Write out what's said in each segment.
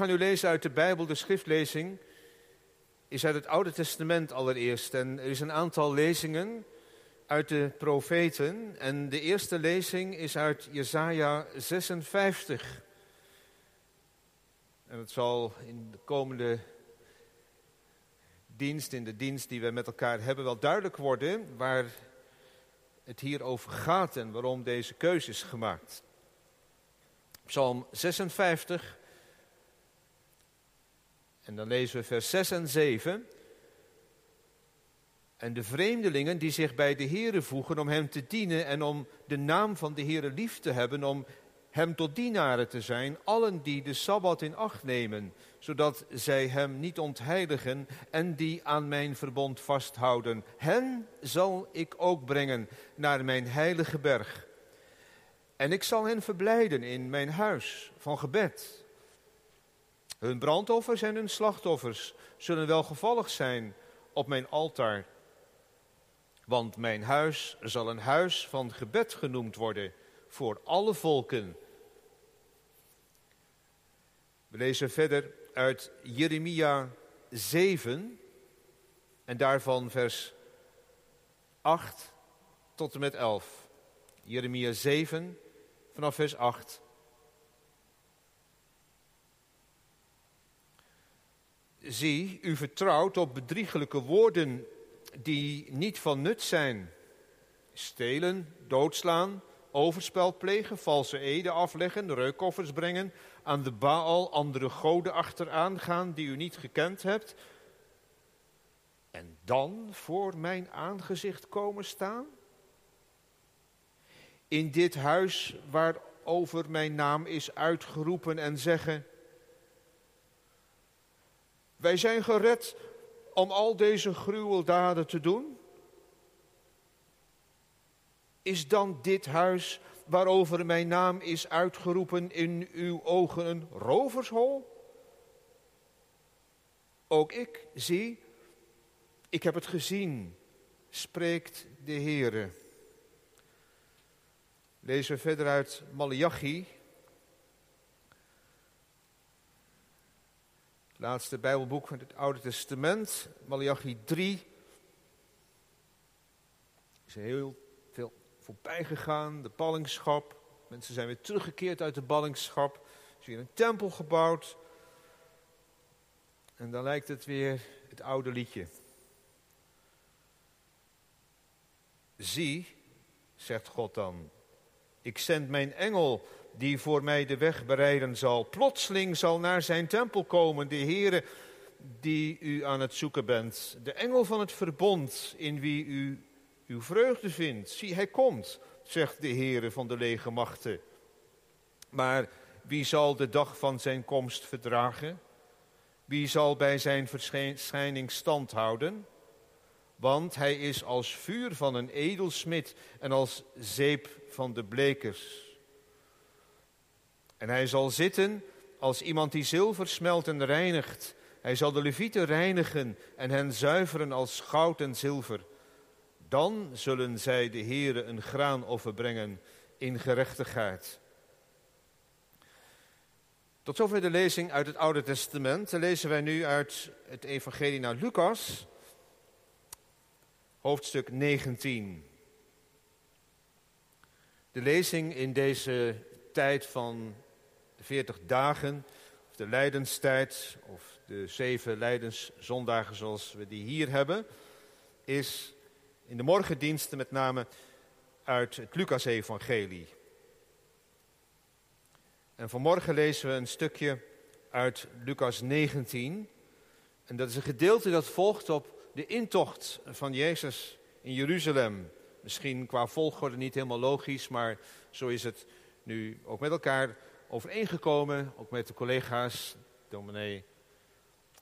gaan nu lezen uit de Bijbel, de schriftlezing is uit het Oude Testament allereerst. En er is een aantal lezingen uit de profeten. En de eerste lezing is uit Jesaja 56. En het zal in de komende dienst, in de dienst die we met elkaar hebben, wel duidelijk worden waar het hier over gaat en waarom deze keuze is gemaakt. Psalm 56. En dan lezen we vers 6 en 7. En de vreemdelingen die zich bij de Heere voegen om hem te dienen en om de naam van de Heere lief te hebben, om hem tot dienaren te zijn, allen die de Sabbat in acht nemen, zodat zij hem niet ontheiligen en die aan mijn verbond vasthouden. Hen zal ik ook brengen naar mijn heilige berg. En ik zal hen verblijden in mijn huis van gebed. Hun brandoffers en hun slachtoffers zullen welgevallig zijn op mijn altaar. Want mijn huis zal een huis van gebed genoemd worden voor alle volken. We lezen verder uit Jeremia 7 en daarvan vers 8 tot en met 11. Jeremia 7 vanaf vers 8. Zie, u vertrouwt op bedriegelijke woorden die niet van nut zijn. Stelen, doodslaan, overspel plegen, valse eden afleggen, reukoffers brengen, aan de Baal andere goden achteraan gaan die u niet gekend hebt. En dan voor mijn aangezicht komen staan? In dit huis waarover mijn naam is uitgeroepen en zeggen, wij zijn gered om al deze gruweldaden te doen? Is dan dit huis waarover mijn naam is uitgeroepen in uw ogen een rovershol? Ook ik zie, ik heb het gezien, spreekt de Heere. Lezen we verder uit Malachi, laatste Bijbelboek van het Oude Testament, Malachi 3. is heel veel voorbij gegaan, de ballingschap. Mensen zijn weer teruggekeerd uit de ballingschap. Er is weer een tempel gebouwd. En dan lijkt het weer het oude liedje. Zie, zegt God dan, ik zend mijn engel die voor mij de weg bereiden zal. Plotseling zal naar zijn tempel komen de Heere die u aan het zoeken bent. De engel van het verbond in wie u uw vreugde vindt. Zie, hij komt, zegt de Heere van de lege machten. Maar wie zal de dag van zijn komst verdragen? Wie zal bij zijn verschijning stand houden? Want hij is als vuur van een edelsmid en als zeep van de blekers. En hij zal zitten als iemand die zilver smelt en reinigt. Hij zal de levieten reinigen en hen zuiveren als goud en zilver. Dan zullen zij de Heere een graanoffer brengen in gerechtigheid. Tot zover de lezing uit het Oude Testament. Dan lezen wij nu uit het Evangelie naar Lucas, hoofdstuk 19. De lezing in deze tijd van de 40 dagen, of de lijdenstijd, of de zeven lijdenszondagen zoals we die hier hebben, is in de morgendiensten met name uit het Lucas-evangelie. En vanmorgen lezen we een stukje uit Lucas 19. En dat is een gedeelte dat volgt op de intocht van Jezus in Jeruzalem. Misschien qua volgorde niet helemaal logisch, maar zo is het nu ook met elkaar overeengekomen, ook met de collega's, dominee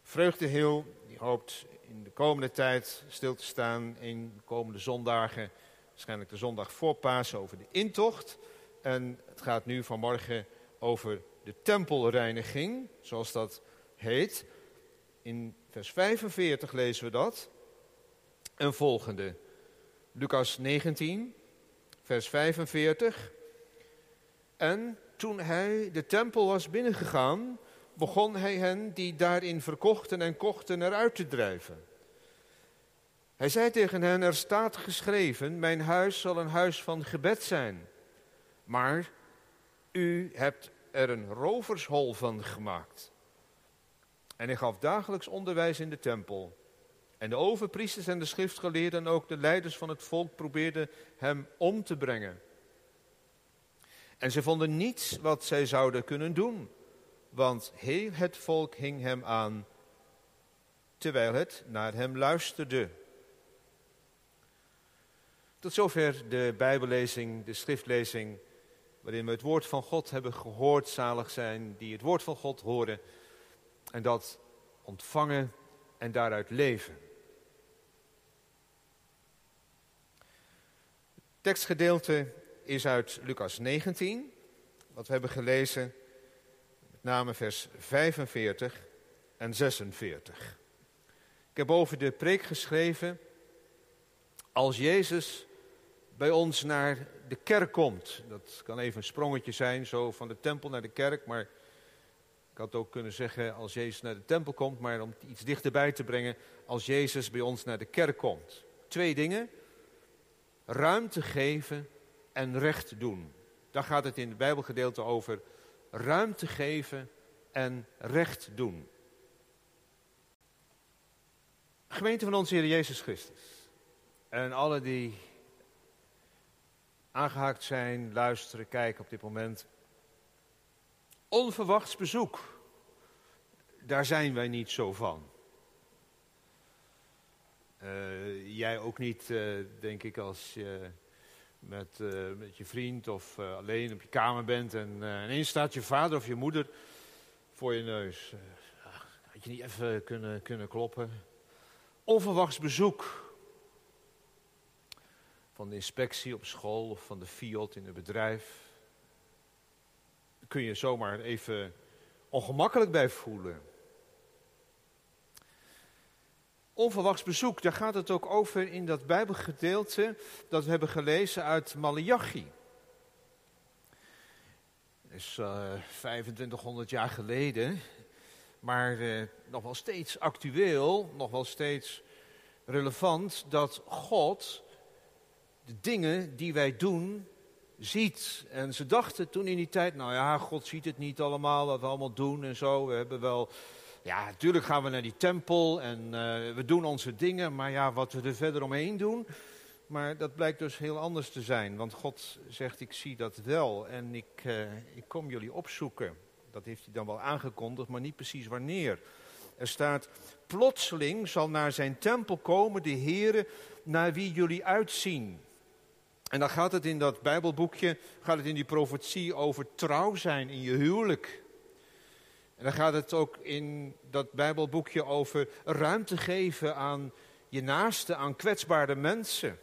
Vreugdeheel, die hoopt in de komende tijd stil te staan in de komende zondagen, waarschijnlijk de zondag voor Pasen, over de intocht. En het gaat nu vanmorgen over de tempelreiniging, zoals dat heet. In vers 45 lezen we dat. En volgende. Lucas 19, vers 45. En toen hij de tempel was binnengegaan, begon hij hen die daarin verkochten en kochten eruit te drijven. Hij zei tegen hen, er staat geschreven, mijn huis zal een huis van gebed zijn. Maar u hebt er een rovershol van gemaakt. En hij gaf dagelijks onderwijs in de tempel. En de overpriesters en de schriftgeleerden en ook de leiders van het volk probeerden hem om te brengen. En ze vonden niets wat zij zouden kunnen doen, want heel het volk hing hem aan, terwijl het naar hem luisterde. Tot zover de Bijbellezing, de schriftlezing, waarin we het woord van God hebben gehoord, zalig zijn, die het woord van God horen en dat ontvangen en daaruit leven. Het tekstgedeelte is uit Lucas 19, wat we hebben gelezen, met name vers 45 en 46. Ik heb over de preek geschreven, als Jezus bij ons naar de kerk komt. Dat kan even een sprongetje zijn, zo van de tempel naar de kerk, maar ik had ook kunnen zeggen als Jezus naar de tempel komt, maar om iets dichterbij te brengen, als Jezus bij ons naar de kerk komt. Twee dingen, ruimte geven en recht doen. Daar gaat het in het Bijbelgedeelte over. Ruimte geven en recht doen. Gemeente van onze Heer Jezus Christus. En alle die aangehaakt zijn, luisteren, kijken op dit moment. Onverwachts bezoek. Daar zijn wij niet zo van. Uh, jij ook niet, uh, denk ik, als je met, uh, met je vriend of alleen op je kamer bent en ineens staat je vader of je moeder voor je neus. had je niet even kunnen, kunnen kloppen? Onverwachts bezoek van de inspectie op school of van de fiat in het bedrijf. Kun je zomaar even ongemakkelijk bij voelen. Onverwachts bezoek, daar gaat het ook over in dat Bijbelgedeelte dat we hebben gelezen uit Malachi. Dat is uh, eh, 2500 jaar geleden, maar uh, nog wel steeds actueel, nog wel steeds relevant dat God de dingen die wij doen ziet. En ze dachten toen in die tijd, nou ja, God ziet het niet allemaal, wat we allemaal doen en zo. We hebben wel, ja, natuurlijk gaan we naar die tempel en uh, we doen onze dingen, maar ja, wat we er verder omheen doen. Maar dat blijkt dus heel anders te zijn, want God zegt, ik zie dat wel en ik, uh, ik kom jullie opzoeken. Dat heeft hij dan wel aangekondigd, maar niet precies wanneer. Er staat, plotseling zal naar zijn tempel komen de Heere naar wie jullie uitzien. En dan gaat het in dat Bijbelboekje, gaat het in die profetie over trouw zijn in je huwelijk. En dan gaat het ook in dat Bijbelboekje over ruimte geven aan je naaste, aan kwetsbare mensen.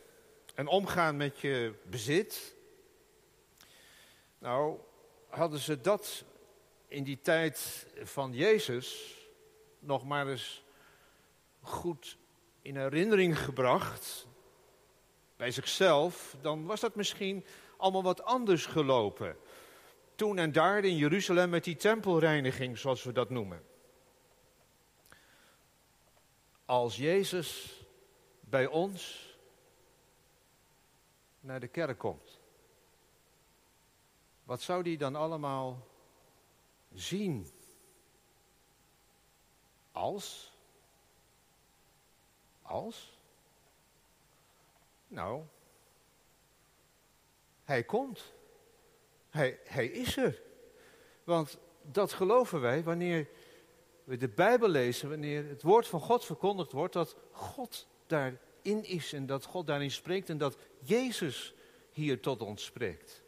En omgaan met je bezit. Nou, hadden ze dat in die tijd van Jezus nog maar eens goed in herinnering gebracht bij zichzelf, dan was dat misschien allemaal wat anders gelopen. Toen en daar in Jeruzalem met die tempelreiniging, zoals we dat noemen. Als Jezus bij ons naar de kerk komt, wat zou die dan allemaal zien? Als? Als? Nou, hij komt. Hij, hij is er. Want dat geloven wij wanneer we de Bijbel lezen, wanneer het woord van God verkondigd wordt, dat God daarin is en dat God daarin spreekt en dat Jezus hier tot ons spreekt.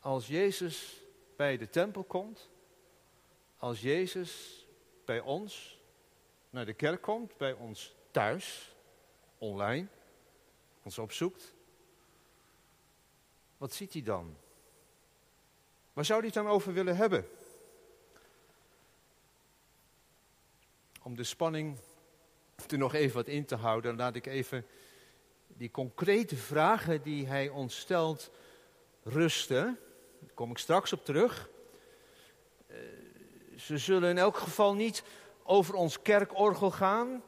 Als Jezus bij de tempel komt, als Jezus bij ons naar de kerk komt, bij ons thuis, online, ons opzoekt, wat ziet hij dan? Waar zou hij het dan over willen hebben? Om de spanning er nog even wat in te houden, laat ik even die concrete vragen die hij ons stelt rusten. Daar kom ik straks op terug. ze zullen in elk geval niet over ons kerkorgel gaan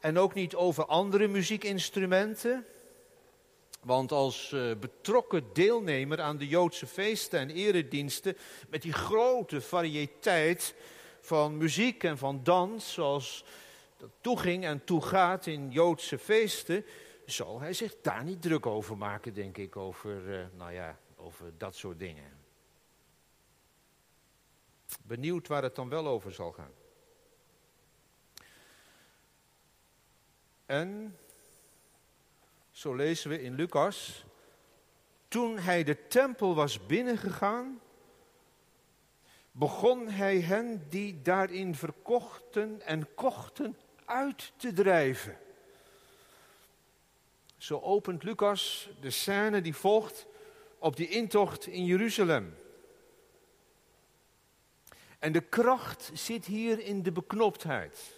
en ook niet over andere muziekinstrumenten. Want als uh, betrokken deelnemer aan de Joodse feesten en erediensten, met die grote variëteit van muziek en van dans, zoals dat toeging en toegaat in Joodse feesten, zal hij zich daar niet druk over maken, denk ik, over, uh, nou ja, over dat soort dingen. Benieuwd waar het dan wel over zal gaan. En zo lezen we in Lucas, toen hij de tempel was binnengegaan, begon hij hen die daarin verkochten en kochten uit te drijven. Zo opent Lucas de scène die volgt op die intocht in Jeruzalem. En de kracht zit hier in de beknoptheid.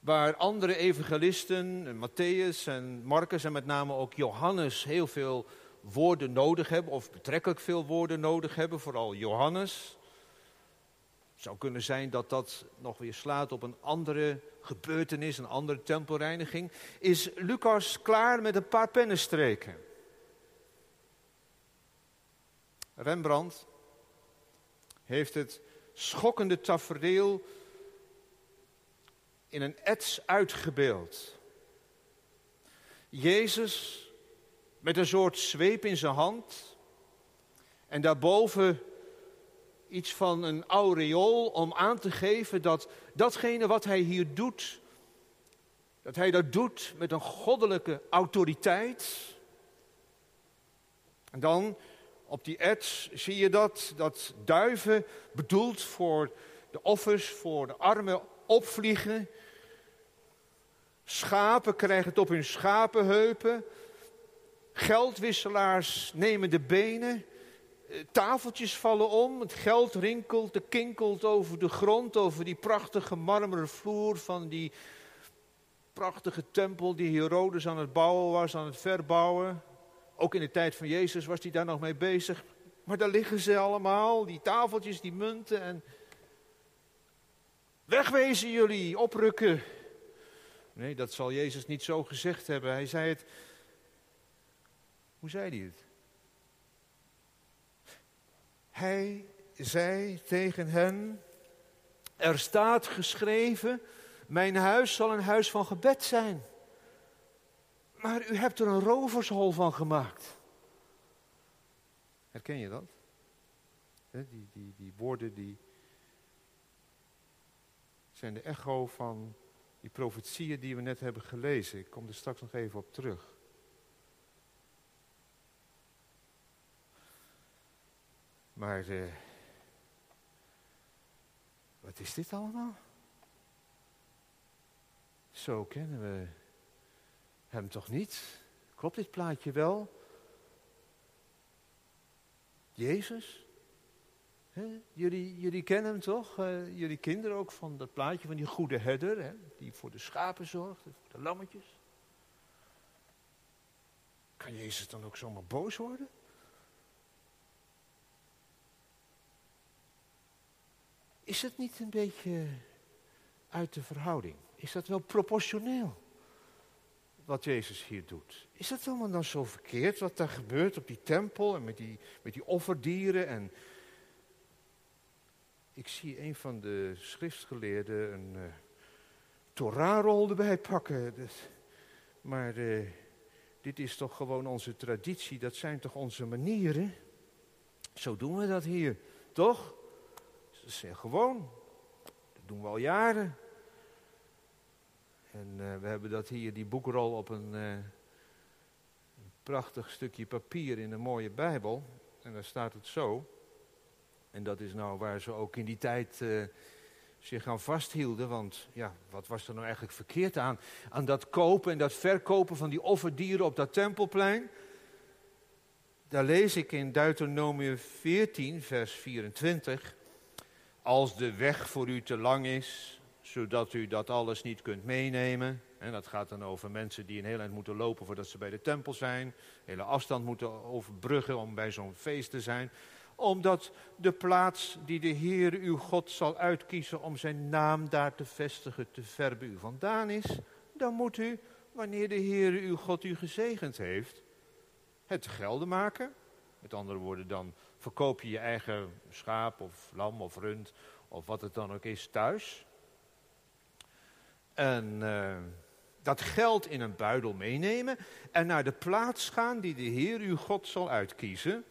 Waar andere evangelisten, Matthäus en Marcus en met name ook Johannes heel veel woorden nodig hebben, of betrekkelijk veel woorden nodig hebben, vooral Johannes. Het zou kunnen zijn dat dat nog weer slaat op een andere gebeurtenis, een andere tempelreiniging. Is Lucas klaar met een paar pennenstreken? Rembrandt heeft het schokkende tafereel in een ets uitgebeeld. Jezus met een soort zweep in zijn hand en daarboven iets van een aureool om aan te geven dat datgene wat hij hier doet, dat hij dat doet met een goddelijke autoriteit. En dan op die ets zie je dat, dat duiven bedoeld voor de offers, voor de armen opvliegen. Schapen krijgen het op hun schapenheupen. Geldwisselaars nemen de benen. Eh, tafeltjes vallen om. Het geld rinkelt, de kinkelt over de grond, over die prachtige marmeren vloer van die prachtige tempel die Herodes aan het bouwen was, aan het verbouwen. Ook in de tijd van Jezus was hij daar nog mee bezig. Maar daar liggen ze allemaal, die tafeltjes, die munten en... Wegwezen jullie, oprukken. Nee, dat zal Jezus niet zo gezegd hebben. Hij zei het. Hoe zei hij het? Hij zei tegen hen: Er staat geschreven: Mijn huis zal een huis van gebed zijn. Maar u hebt er een rovershol van gemaakt. Herken je dat? Die, die, die woorden die zijn de echo van die profetieën die we net hebben gelezen. Ik kom er straks nog even op terug. Maar uh, wat is dit allemaal? Zo kennen we hem toch niet? Klopt dit plaatje wel? Jezus? Jullie, jullie kennen hem toch? Uh, jullie kinderen ook van dat plaatje van die goede herder, die voor de schapen zorgt, voor de lammetjes. Kan Jezus dan ook zomaar boos worden? Is het niet een beetje uit de verhouding? Is dat wel proportioneel? Wat Jezus hier doet. Is dat allemaal dan zo verkeerd wat daar gebeurt op die tempel en met die, met die offerdieren en ik zie een van de schriftgeleerden een uh, Torahrol erbij pakken. maar uh, dit is toch gewoon onze traditie, dat zijn toch onze manieren? Zo doen we dat hier, toch? Dat is gewoon. Dat doen we al jaren. En uh, we hebben dat hier, die boekrol, op een, een prachtig stukje papier in een mooie Bijbel. En daar staat het zo. En dat is nou waar ze ook in die tijd uh, zich aan vasthielden. Want ja, wat was er nou eigenlijk verkeerd aan? Aan dat kopen en dat verkopen van die offerdieren op dat tempelplein. Daar lees ik in Deuteronomium 14, vers 24. Als de weg voor u te lang is, zodat u dat alles niet kunt meenemen. En dat gaat dan over mensen die een heel eind moeten lopen voordat ze bij de tempel zijn. Hele afstand moeten overbruggen om bij zo'n feest te zijn. Omdat de plaats die de Heer uw God zal uitkiezen om zijn naam daar te vestigen te ver u vandaan is, dan moet u, wanneer de Heer uw God u gezegend heeft, het gelden maken. Met andere woorden, dan verkoop je je eigen schaap of lam of rund of wat het dan ook is thuis. En uh, dat geld in een buidel meenemen en naar de plaats gaan die de Heer uw God zal uitkiezen.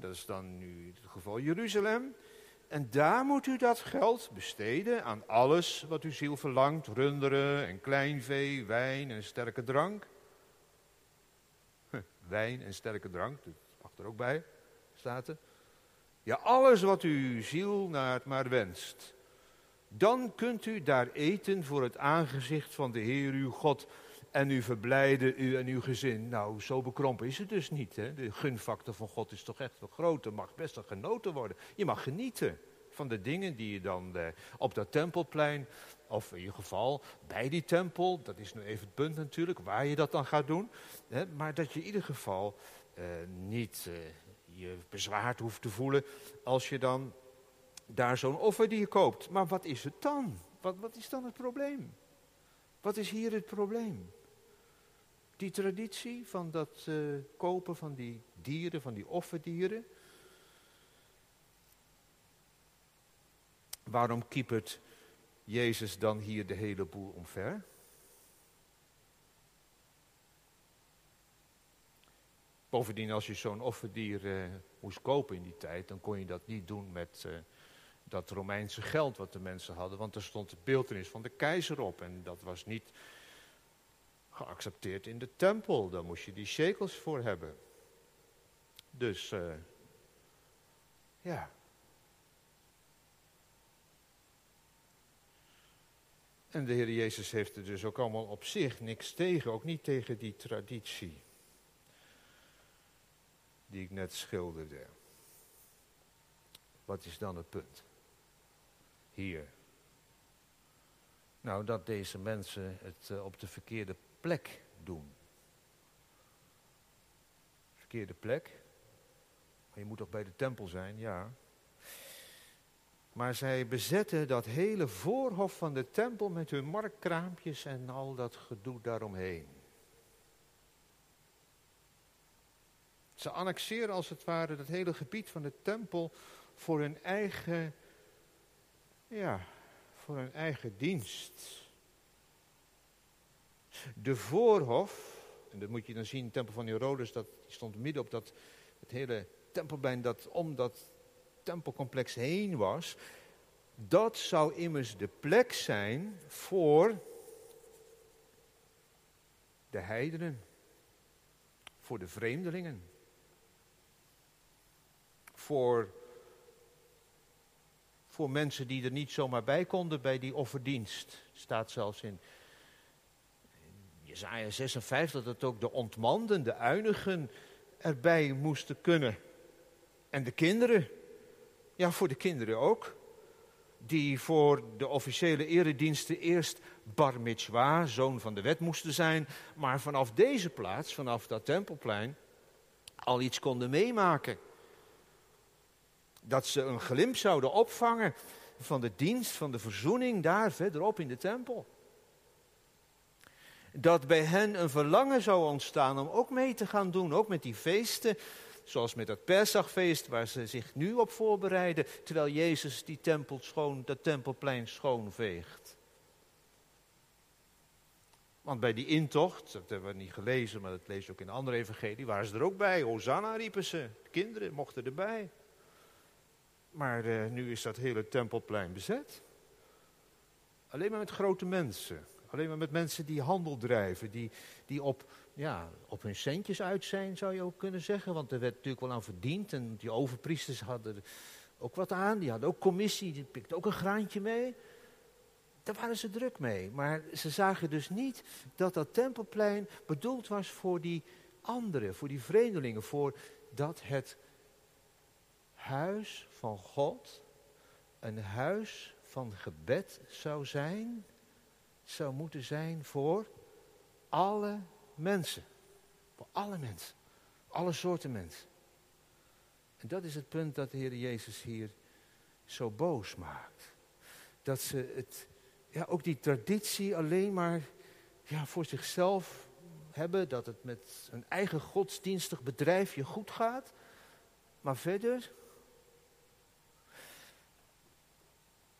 Dat is dan nu het geval Jeruzalem. En daar moet u dat geld besteden aan alles wat uw ziel verlangt. Runderen en kleinvee, wijn en sterke drank. wijn en sterke drank, dat mag er ook bij, staat er. Ja, alles wat uw ziel naar maar wenst. Dan kunt u daar eten voor het aangezicht van de Heer uw God. En u verblijden u en uw gezin. Nou, zo bekrompen is het dus niet. Hè? De gunfactor van God is toch echt wel groot. Er mag best wel genoten worden. Je mag genieten van de dingen die je dan eh, op dat tempelplein, of in ieder geval bij die tempel, dat is nu even het punt natuurlijk, waar je dat dan gaat doen. Hè? Maar dat je in ieder geval eh, niet eh, je bezwaard hoeft te voelen als je dan daar zo'n offerdier koopt. Maar wat is het dan? Wat, wat is dan het probleem? Wat is hier het probleem? Die traditie van dat uh, kopen van die dieren, van die offerdieren. Waarom kiepert Jezus dan hier de hele boel omver? Bovendien, als je zo'n offerdier uh, moest kopen in die tijd, dan kon je dat niet doen met uh, dat Romeinse geld wat de mensen hadden, want er stond de beeldenis van de keizer op en dat was niet geaccepteerd in de tempel. Daar moest je die shekels voor hebben. Dus, uh, ja. En de Heer Jezus heeft er dus ook allemaal op zich niks tegen, ook niet tegen die traditie die ik net schilderde. Wat is dan het punt? Hier. Nou, dat deze mensen het uh, op de verkeerde plek doen. Verkeerde plek. Maar je moet toch bij de tempel zijn, ja. Maar zij bezetten dat hele voorhof van de tempel met hun markkraampjes en al dat gedoe daaromheen. Ze annexeren als het ware dat hele gebied van de tempel voor hun eigen, ja, voor hun eigen dienst. De voorhof, en dat moet je dan zien, de tempel van Herodes, dat stond midden op dat, het hele tempelplein dat om dat tempelcomplex heen was. Dat zou immers de plek zijn voor de heidenen, voor de vreemdelingen voor, voor mensen die er niet zomaar bij konden bij die offerdienst. staat zelfs in, Jezaja 56 dat ook de ontmanden, de uinigen erbij moesten kunnen. En de kinderen, ja voor de kinderen ook, die voor de officiële erediensten eerst bar mitzwa, zoon van de wet moesten zijn, maar vanaf deze plaats, vanaf dat tempelplein, al iets konden meemaken dat ze een glimp zouden opvangen van de dienst, van de verzoening daar verderop in de tempel. Dat bij hen een verlangen zou ontstaan om ook mee te gaan doen, ook met die feesten, zoals met dat Pesachfeest waar ze zich nu op voorbereiden, terwijl Jezus die tempel schoon, dat tempelplein schoonveegt. Want bij die intocht, dat hebben we niet gelezen, maar dat lees je ook in de andere evangelie, waren ze er ook bij. Hosanna riepen ze, de kinderen mochten erbij. Maar uh, nu is dat hele tempelplein bezet. Alleen maar met grote mensen. Alleen maar met mensen die handel drijven. Die, die op, ja, op hun centjes uit zijn, zou je ook kunnen zeggen. Want er werd natuurlijk wel aan verdiend. En die overpriesters hadden ook wat aan. Die hadden ook commissie. Die pikten ook een graantje mee. Daar waren ze druk mee. Maar ze zagen dus niet dat dat tempelplein bedoeld was voor die anderen. Voor die vreemdelingen. Voor dat het huis van God een huis van gebed zou zijn, zou moeten zijn voor alle mensen. Voor alle mensen. Alle soorten mensen. En dat is het punt dat de Heer Jezus hier zo boos maakt. Dat ze het, ja, ook die traditie alleen maar ja, voor zichzelf hebben. Dat het met een eigen godsdienstig bedrijfje goed gaat. Maar verder.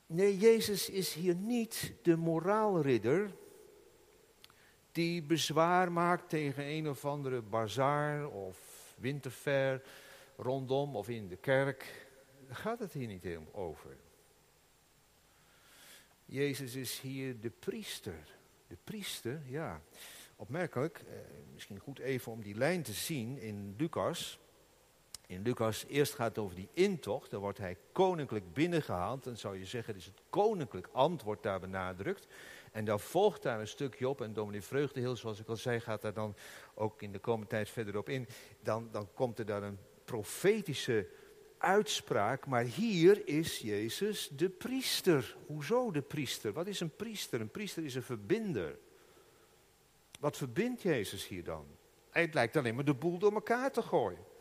Nee, Jezus is hier niet de moraalridder die bezwaar maakt tegen een of andere bazaar of winterfair rondom of in de kerk. Daar gaat het hier niet helemaal over. Jezus is hier de priester. De priester, ja. Opmerkelijk, eh, misschien goed even om die lijn te zien in Lucas. In Lucas, eerst gaat over die intocht. Dan wordt hij koninklijk binnengehaald. Dan zou je zeggen, het is het koninklijk ambt wordt daar benadrukt. En dan volgt daar een stukje op. En dominee Vreugdeheel, zoals ik al zei, gaat daar dan ook in de komende tijd verder op in. Dan, dan komt er daar een profetische uitspraak. Maar hier is Jezus de priester. Hoezo de priester? Wat is een priester? Een priester is een verbinder. Wat verbindt Jezus hier dan? Het lijkt alleen maar de boel door elkaar te gooien.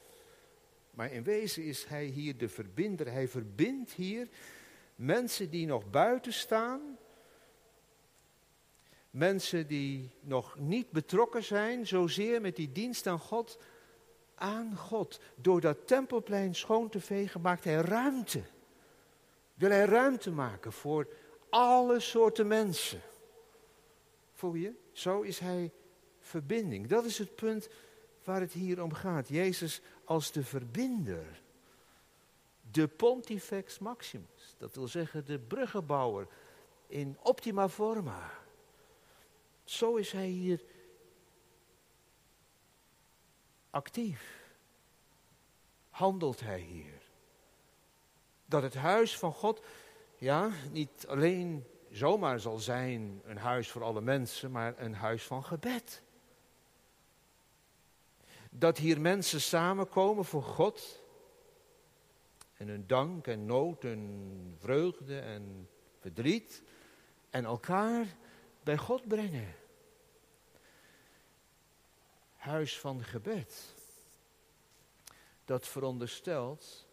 Maar in wezen is hij hier de verbinder. Hij verbindt hier mensen die nog buiten staan. Mensen die nog niet betrokken zijn, zozeer met die dienst aan God, aan God. Door dat tempelplein schoon te vegen maakt hij ruimte. Wil hij ruimte maken voor alle soorten mensen. Voel je? Zo is hij verbinding. Dat is het punt waar het hier om gaat. Jezus als de verbinder. De pontifex maximus. Dat wil zeggen de bruggenbouwer in optima forma. Zo is hij hier actief. Handelt hij hier. Dat het huis van God, ja, niet alleen zomaar zal zijn een huis voor alle mensen, maar een huis van gebed. Dat hier mensen samenkomen voor God. En hun dank en nood en vreugde en verdriet. En elkaar bij God brengen. Huis van gebed. Dat veronderstelt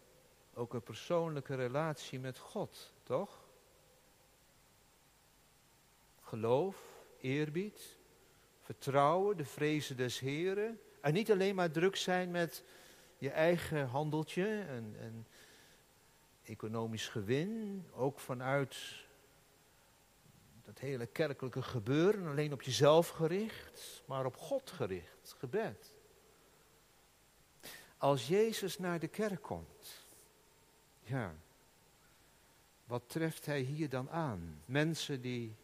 ook een persoonlijke relatie met God, toch? Geloof, eerbied, vertrouwen, de vrezen des Heren. En niet alleen maar druk zijn met je eigen handeltje en, economisch gewin, ook vanuit dat hele kerkelijke gebeuren, alleen op jezelf gericht, maar op God gericht, gebed. Als Jezus naar de kerk komt, ja, wat treft hij hier dan aan? Mensen die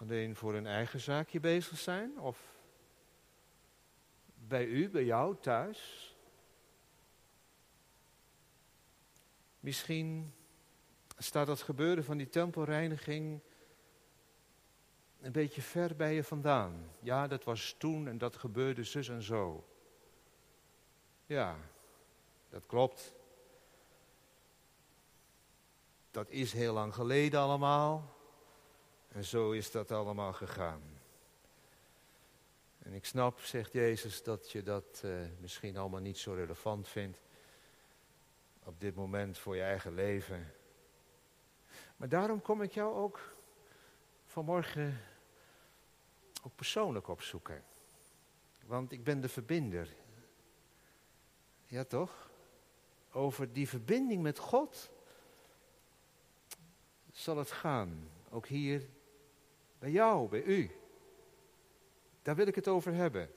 alleen voor hun eigen zaakje bezig zijn? Of bij u, bij jou thuis? Misschien staat dat gebeuren van die tempelreiniging een beetje ver bij je vandaan. Ja, dat was toen en dat gebeurde zus en zo. Ja, dat klopt. Dat is heel lang geleden allemaal. En zo is dat allemaal gegaan. En ik snap, zegt Jezus, dat je dat uh, misschien allemaal niet zo relevant vindt. Op dit moment voor je eigen leven. Maar daarom kom ik jou ook vanmorgen ook persoonlijk opzoeken. Want ik ben de verbinder. Ja, toch? Over die verbinding met God zal het gaan. Ook hier bij jou, bij u. Daar wil ik het over hebben.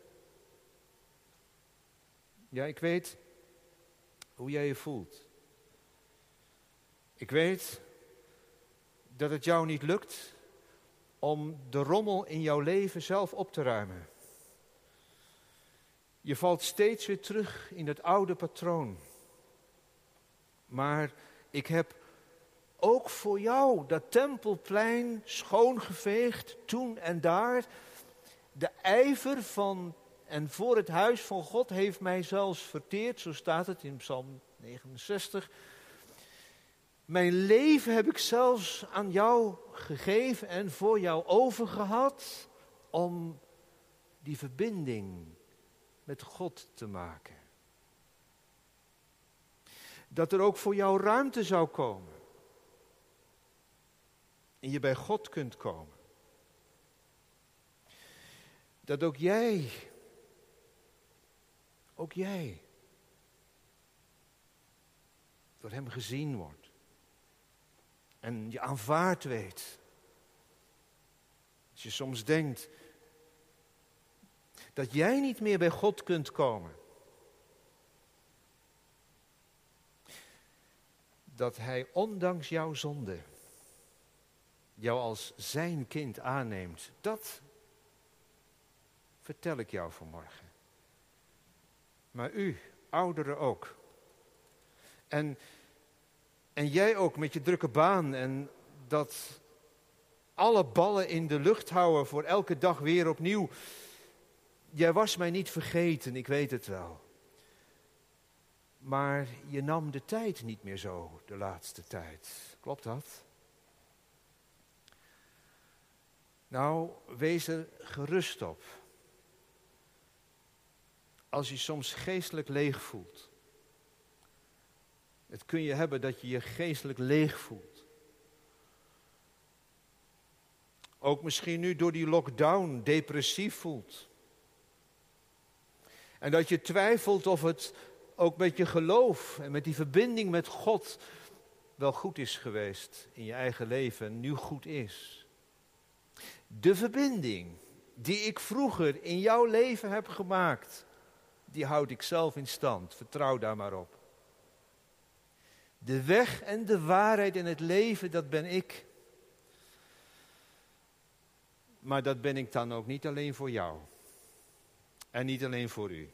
Ja, ik weet hoe jij je voelt. Ik weet dat het jou niet lukt om de rommel in jouw leven zelf op te ruimen. Je valt steeds weer terug in het oude patroon. Maar ik heb ook voor jou dat tempelplein schoongeveegd toen en daar. De ijver van en voor het huis van God heeft mij zelfs verteerd, zo staat het in Psalm 69. Mijn leven heb ik zelfs aan jou gegeven en voor jou overgehad om die verbinding met God te maken. Dat er ook voor jou ruimte zou komen. En je bij God kunt komen. Dat ook jij, ook jij, door Hem gezien wordt. En je aanvaard weet. Als je soms denkt dat jij niet meer bij God kunt komen. Dat Hij ondanks jouw zonde jou als zijn kind aanneemt. Dat vertel ik jou vanmorgen. Maar u, ouderen ook. En, en jij ook met je drukke baan en dat alle ballen in de lucht houden voor elke dag weer opnieuw. Jij was mij niet vergeten, ik weet het wel. Maar je nam de tijd niet meer zo de laatste tijd. Klopt dat? Nou, wees er gerust op. Als je soms geestelijk leeg voelt. Het kun je hebben dat je je geestelijk leeg voelt. Ook misschien nu door die lockdown depressief voelt. En dat je twijfelt of het ook met je geloof en met die verbinding met God wel goed is geweest in je eigen leven en nu goed is. De verbinding die ik vroeger in jouw leven heb gemaakt, die houd ik zelf in stand. Vertrouw daar maar op. De weg en de waarheid in het leven, dat ben ik. Maar dat ben ik dan ook niet alleen voor jou. En niet alleen voor u.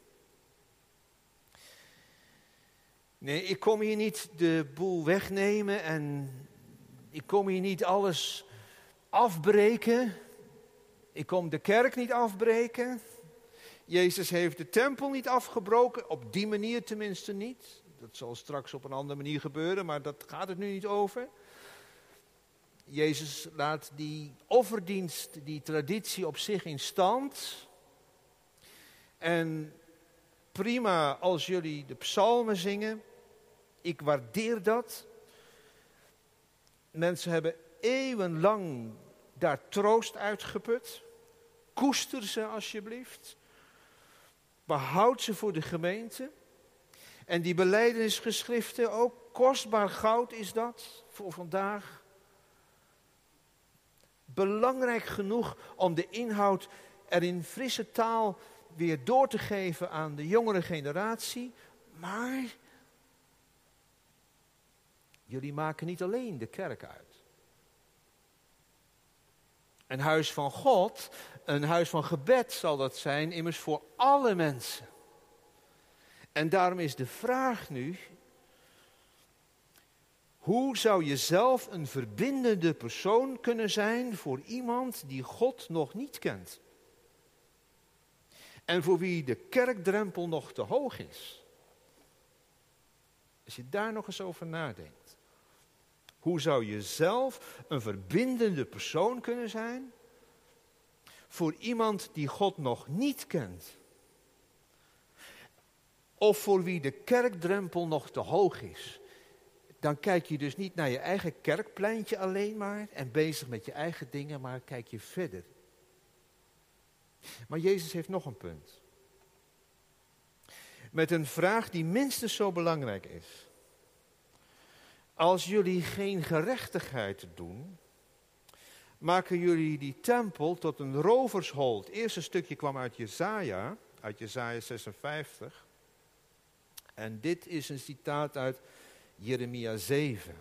Nee, ik kom hier niet de boel wegnemen en ik kom hier niet alles afbreken. Ik kom de kerk niet afbreken. Jezus heeft de tempel niet afgebroken, op die manier tenminste niet. Dat zal straks op een andere manier gebeuren, maar dat gaat het nu niet over. Jezus laat die offerdienst, die traditie op zich in stand. En prima als jullie de psalmen zingen. Ik waardeer dat. Mensen hebben eeuwenlang daar troost uitgeput. Koester ze alsjeblieft. Behoud ze voor de gemeente. En die beleidenisgeschriften, ook kostbaar goud is dat voor vandaag. Belangrijk genoeg om de inhoud er in frisse taal weer door te geven aan de jongere generatie. Maar jullie maken niet alleen de kerk uit. Een huis van God, een huis van gebed zal dat zijn, immers voor alle mensen. En daarom is de vraag nu, hoe zou je zelf een verbindende persoon kunnen zijn voor iemand die God nog niet kent? En voor wie de kerkdrempel nog te hoog is? Als je daar nog eens over nadenkt. Hoe zou je zelf een verbindende persoon kunnen zijn voor iemand die God nog niet kent? Of voor wie de kerkdrempel nog te hoog is? Dan kijk je dus niet naar je eigen kerkpleintje alleen maar en bezig met je eigen dingen, maar kijk je verder. Maar Jezus heeft nog een punt. Met een vraag die minstens zo belangrijk is. Als jullie geen gerechtigheid doen, maken jullie die tempel tot een rovershol. Het eerste stukje kwam uit Jezaja, uit Jezaja 56. En dit is een citaat uit Jeremia 7.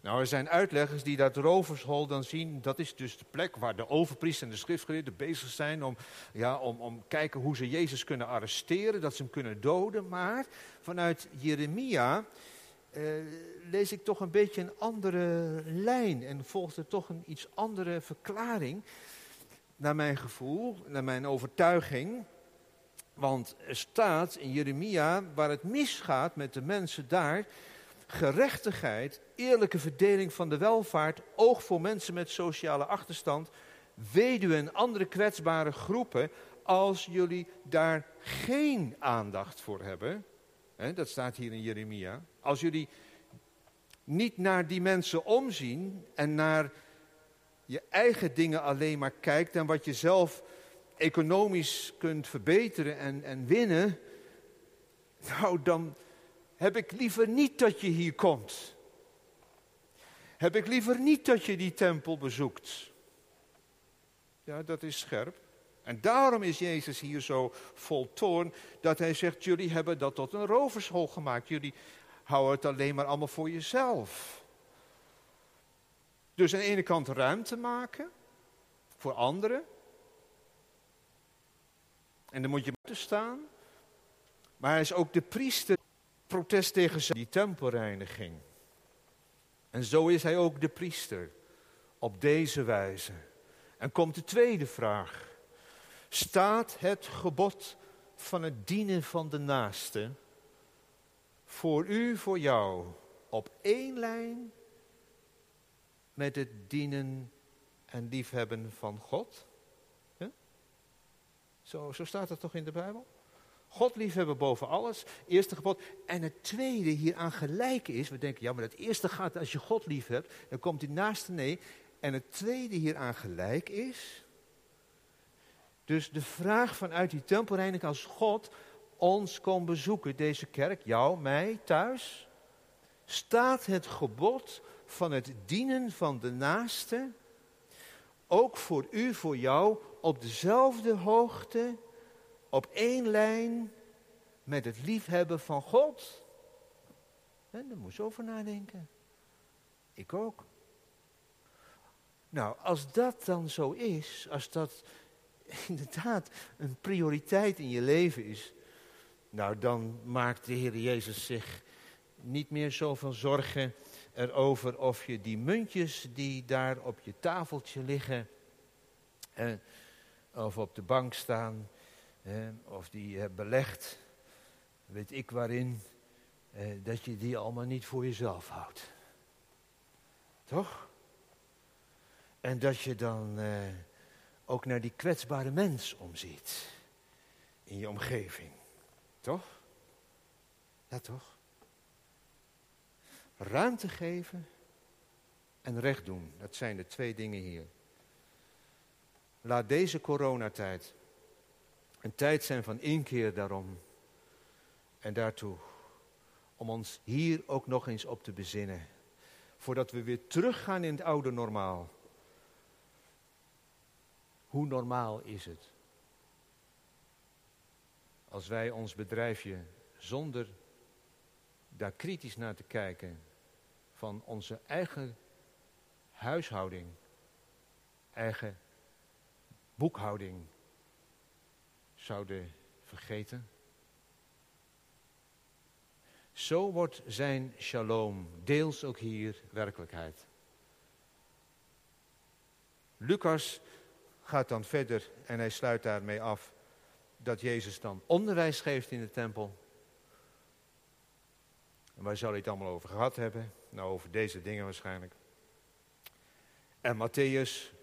Nou, er zijn uitleggers die dat rovershol dan zien. Dat is dus de plek waar de overpriester en de schriftgeleerden bezig zijn om, ja, om, om kijken hoe ze Jezus kunnen arresteren, dat ze hem kunnen doden. Maar vanuit Jeremia lees ik toch een beetje een andere lijn en volgt er toch een iets andere verklaring, naar mijn gevoel, naar mijn overtuiging. Want er staat in Jeremia, waar het misgaat met de mensen daar, gerechtigheid, eerlijke verdeling van de welvaart, oog voor mensen met sociale achterstand, weduwen en andere kwetsbare groepen, als jullie daar geen aandacht voor hebben, dat staat hier in Jeremia, als jullie niet naar die mensen omzien en naar je eigen dingen alleen maar kijkt en wat je zelf economisch kunt verbeteren en, en winnen, nou dan heb ik liever niet dat je hier komt. Heb ik liever niet dat je die tempel bezoekt. Ja, dat is scherp. En daarom is Jezus hier zo vol toorn dat hij zegt, jullie hebben dat tot een rovershol gemaakt. Jullie houden het alleen maar allemaal voor jezelf. Dus aan de ene kant ruimte maken voor anderen. En dan moet je buiten staan. Maar hij is ook de priester. Protest tegen die tempelreiniging. En zo is hij ook de priester. Op deze wijze. En komt de tweede vraag. Staat het gebod van het dienen van de naaste voor u, voor jou, op één lijn met het dienen en liefhebben van God? Zo, zo staat het toch in de Bijbel? God liefhebben boven alles, eerste gebod. En het tweede hieraan gelijk is, we denken, ja, maar het eerste gaat als je God lief hebt, dan komt die naaste nee. En het tweede hieraan gelijk is, dus de vraag vanuit die tempelreining als God ons komt bezoeken, deze kerk, jou, mij, thuis, staat het gebod van het dienen van de naaste ook voor u, voor jou, op dezelfde hoogte, op één lijn met het liefhebben van God? En daar moest je over nadenken. Ik ook. Nou, als dat dan zo is, als dat inderdaad een prioriteit in je leven is, nou dan maakt de Heer Jezus zich niet meer zoveel zorgen erover of je die muntjes die daar op je tafeltje liggen, eh, of op de bank staan, of die je hebt belegd, weet ik waarin, eh, dat je die allemaal niet voor jezelf houdt. Toch? En dat je dan eh, ook naar die kwetsbare mens omziet in je omgeving. Toch? Ja, toch? Ruimte geven en recht doen, dat zijn de twee dingen hier. Laat deze coronatijd een tijd zijn van inkeer daarom. En daartoe om ons hier ook nog eens op te bezinnen. Voordat we weer teruggaan in het oude normaal. Hoe normaal is het? Als wij ons bedrijfje zonder daar kritisch naar te kijken van onze eigen huishouding, eigen boekhouding zouden vergeten. Zo wordt zijn shalom deels ook hier werkelijkheid. Lucas gaat dan verder en hij sluit daarmee af dat Jezus dan onderwijs geeft in de tempel. En waar zal hij het allemaal over gehad hebben? Nou, over deze dingen waarschijnlijk. En Matthäus,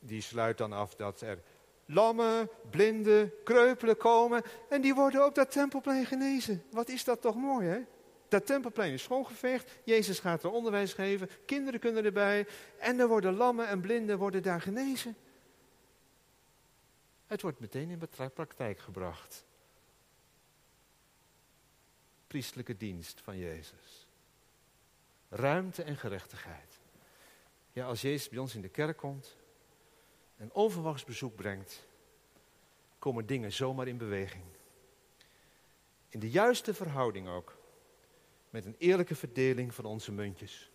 die sluit dan af dat er lammen, blinden, kreupelen komen en die worden op dat tempelplein genezen. Wat is dat toch mooi, hè? Dat tempelplein is schoongeveegd, Jezus gaat er onderwijs geven, kinderen kunnen erbij en er worden lammen en blinden worden daar genezen. Het wordt meteen in praktijk gebracht. Priestelijke dienst van Jezus. Ruimte en gerechtigheid. Ja, als Jezus bij ons in de kerk komt en onverwachts bezoek brengt, komen dingen zomaar in beweging. In de juiste verhouding ook. Met een eerlijke verdeling van onze muntjes.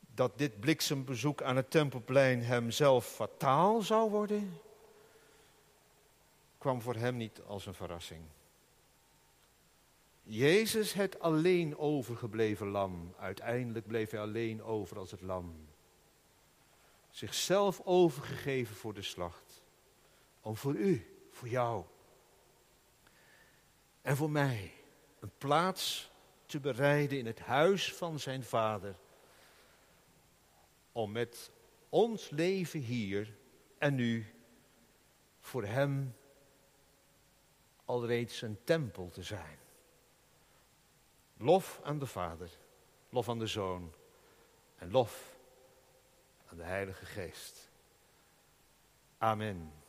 Dat dit bliksembezoek aan het tempelplein hem zelf fataal zou worden, kwam voor hem niet als een verrassing. Jezus, het alleen overgebleven lam, uiteindelijk bleef hij alleen over als het lam. Zichzelf overgegeven voor de slacht. Om voor u, voor jou en voor mij een plaats te bereiden in het huis van zijn vader. Om met ons leven hier en nu voor Hem alreeds een tempel te zijn. Lof aan de Vader, lof aan de Zoon en lof aan de Heilige Geest. Amen.